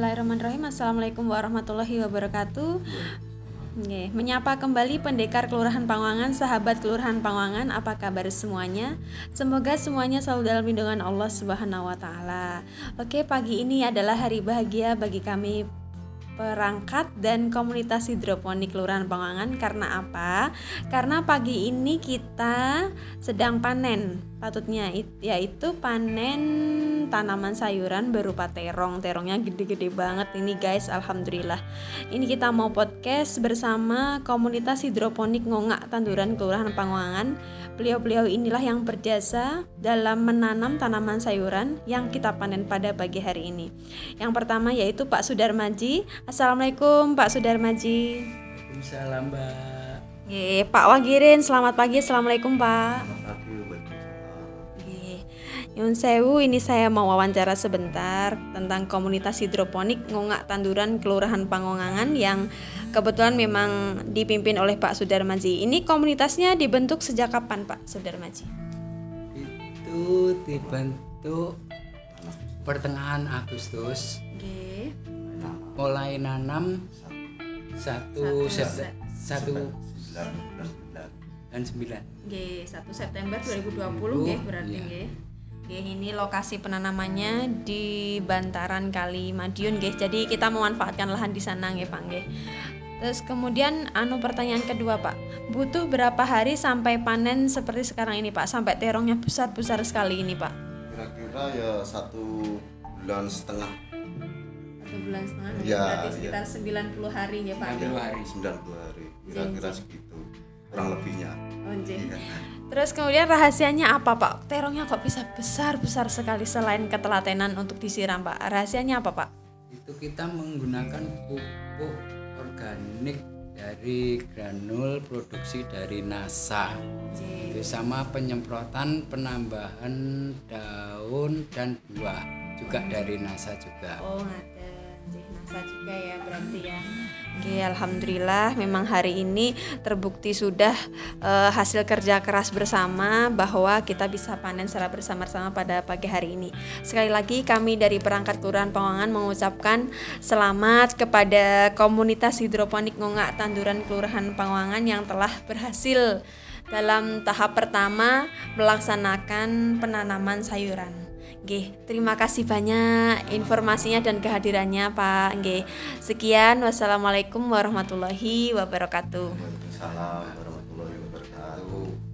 Bismillahirrahmanirrahim. Assalamualaikum warahmatullahi wabarakatuh. Menyapa kembali pendekar Kelurahan Pangangan, sahabat Kelurahan Pangangan, apa kabar semuanya? Semoga semuanya selalu dalam lindungan Allah Subhanahu wa taala. Oke, pagi ini adalah hari bahagia bagi kami perangkat dan komunitas hidroponik Kelurahan Pangangan karena apa? Karena pagi ini kita sedang panen patutnya yaitu panen tanaman sayuran berupa terong. Terongnya gede-gede banget ini guys. Alhamdulillah. Ini kita mau podcast bersama komunitas hidroponik ngongak tanduran kelurahan Pangangan beliau-beliau inilah yang berjasa dalam menanam tanaman sayuran yang kita panen pada pagi hari ini. Yang pertama yaitu Pak Sudarmaji. Assalamualaikum Pak Sudarmaji. Waalaikumsalam Mbak. Ye, Pak Wagirin, selamat pagi. Assalamualaikum Pak. Yun Sewu, ini saya mau wawancara sebentar tentang komunitas hidroponik Ngongak Tanduran Kelurahan Pangongangan yang kebetulan memang dipimpin oleh Pak Sudarmaji. Ini komunitasnya dibentuk sejak kapan Pak Sudarmaji? Itu dibentuk pertengahan Agustus. Oke. Mulai nanam satu satu, satu dan sembilan. Oke, 1 September 2020 nggih berarti Iya. nggih. Oke, ini lokasi penanamannya di bantaran Kali Madiun, nggih. Jadi kita memanfaatkan lahan di sana, nggih, Pak, nggih. Terus kemudian anu pertanyaan kedua, Pak. Butuh berapa hari sampai panen seperti sekarang ini, Pak? Sampai terongnya besar-besar sekali ini, Pak. kira-kira ya satu bulan setengah Satu bulan setengah. Ya, berarti ya. sekitar 90 hari, nggih, Pak. 90 hari. 90 hari kira-kira segitu kurang lebihnya Oh. Iya. Terus kemudian rahasianya apa Pak? Terongnya kok bisa besar-besar sekali selain ketelatenan untuk disiram Pak? Rahasianya apa Pak? Itu kita menggunakan pupuk organik dari granul produksi dari NASA. Itu sama penyemprotan penambahan daun dan buah juga dari NASA juga. Oh ada Ya ya. Oke, alhamdulillah memang hari ini terbukti sudah eh, hasil kerja keras bersama bahwa kita bisa panen secara bersama-sama pada pagi hari ini. Sekali lagi kami dari perangkat Kelurahan Pangangan mengucapkan selamat kepada komunitas hidroponik Ngongak Tanduran Kelurahan Pangangan yang telah berhasil dalam tahap pertama melaksanakan penanaman sayuran. Nggih, terima kasih banyak informasinya dan kehadirannya Pak. Nggih. Sekian wassalamualaikum warahmatullahi wabarakatuh. Waalaikumsalam warahmatullahi wabarakatuh.